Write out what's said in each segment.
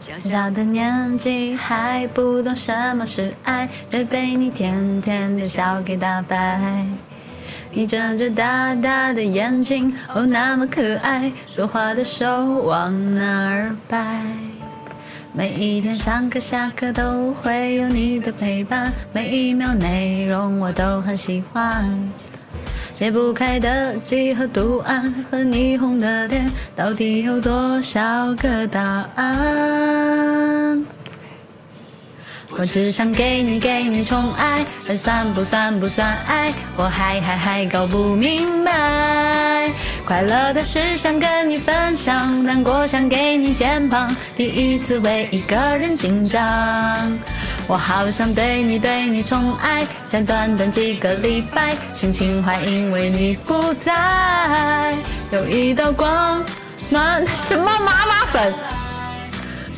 小小的年纪还不懂什么是爱，却被你甜甜的笑给打败。你睁着大大的眼睛，哦那么可爱，说话的手往哪儿摆？每一天上课下课都会有你的陪伴，每一秒内容我都很喜欢。解不开的几何图案和霓虹的脸，到底有多少个答案？我只想给你给你宠爱，这算不算不算爱？我还还还搞不明白。快乐的事想跟你分享，难过想给你肩膀，第一次为一个人紧张。我好想对你对你宠爱，才短短几个礼拜，心情坏因为你不在。有一道光暖什么麻麻粉，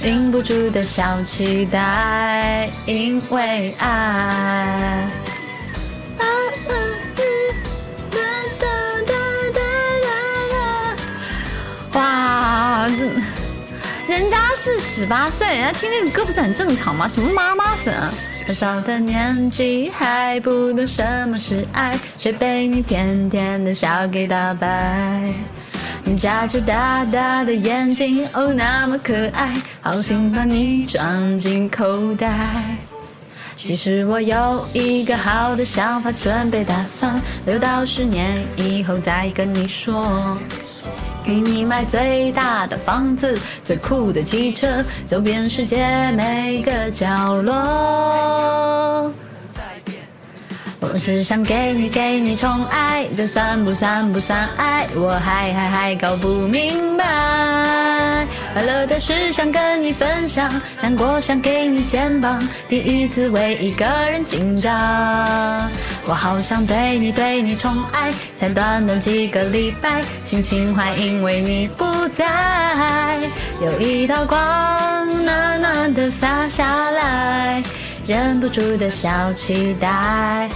忍不住的小期待，因为爱。哇，这人家是十八岁，人家听这个歌不是很正常吗？什么妈妈？粉啊？小小的年纪还不懂什么是爱，却被你甜甜的笑给打败。你眨着大大的眼睛，哦，那么可爱，好心把你装进口袋。其实我有一个好的想法，准备打算留到十年以后再跟你说。给你买最大的房子，最酷的汽车，走遍世界每个角落。我只想给你给你宠爱，这算不算不算爱？我还还还搞不明白。快乐的事想跟你分享，难过想给你肩膀，第一次为一个人紧张。我好想对你对你宠爱，才短短几个礼拜，心情坏因为你不在。有一道光暖暖的洒下来，忍不住的小期待。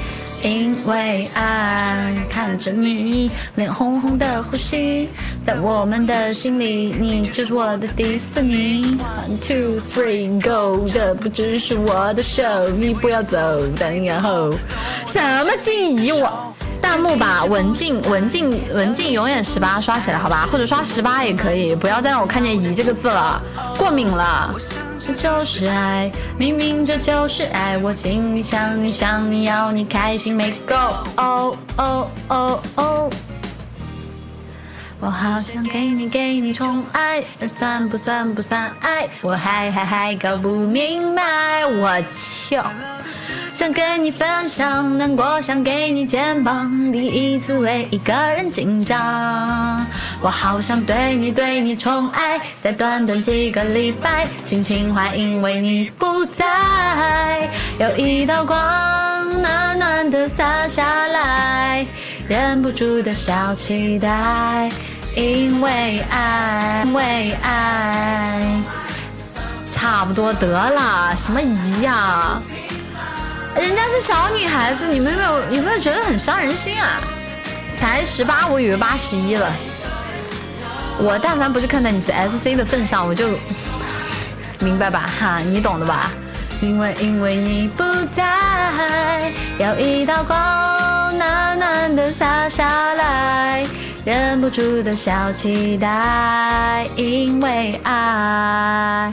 因为爱，看着你脸红红的呼吸，在我们的心里，你就是我的迪士尼。One two three go，这不只是我的 show，你不要走，等然后什么静怡我。弹幕把文静文静文静永远十八刷起来好吧，或者刷十八也可以，不要再让我看见“怡”这个字了，过敏了。这就是爱，明明这就是爱，我请你想你想你要你开心没够，哦哦哦哦。我好想给你给你宠爱，那算不算不算爱？我还还还搞不明白，我去。想跟你分享难过，想给你肩膀，第一次为一个人紧张。我好想对你对你宠爱，在短短几个礼拜，心情坏因为你不在。有一道光暖暖的洒下来，忍不住的小期待，因为爱，因为爱。差不多得了，什么姨呀？人家是小女孩子，你们有没有有没有觉得很伤人心啊？才十八，我以为八十一了。我但凡不是看在你是 S C 的份上，我就明白吧哈，你懂的吧？因为因为你不在，有一道光暖暖的洒下来，忍不住的小期待，因为爱。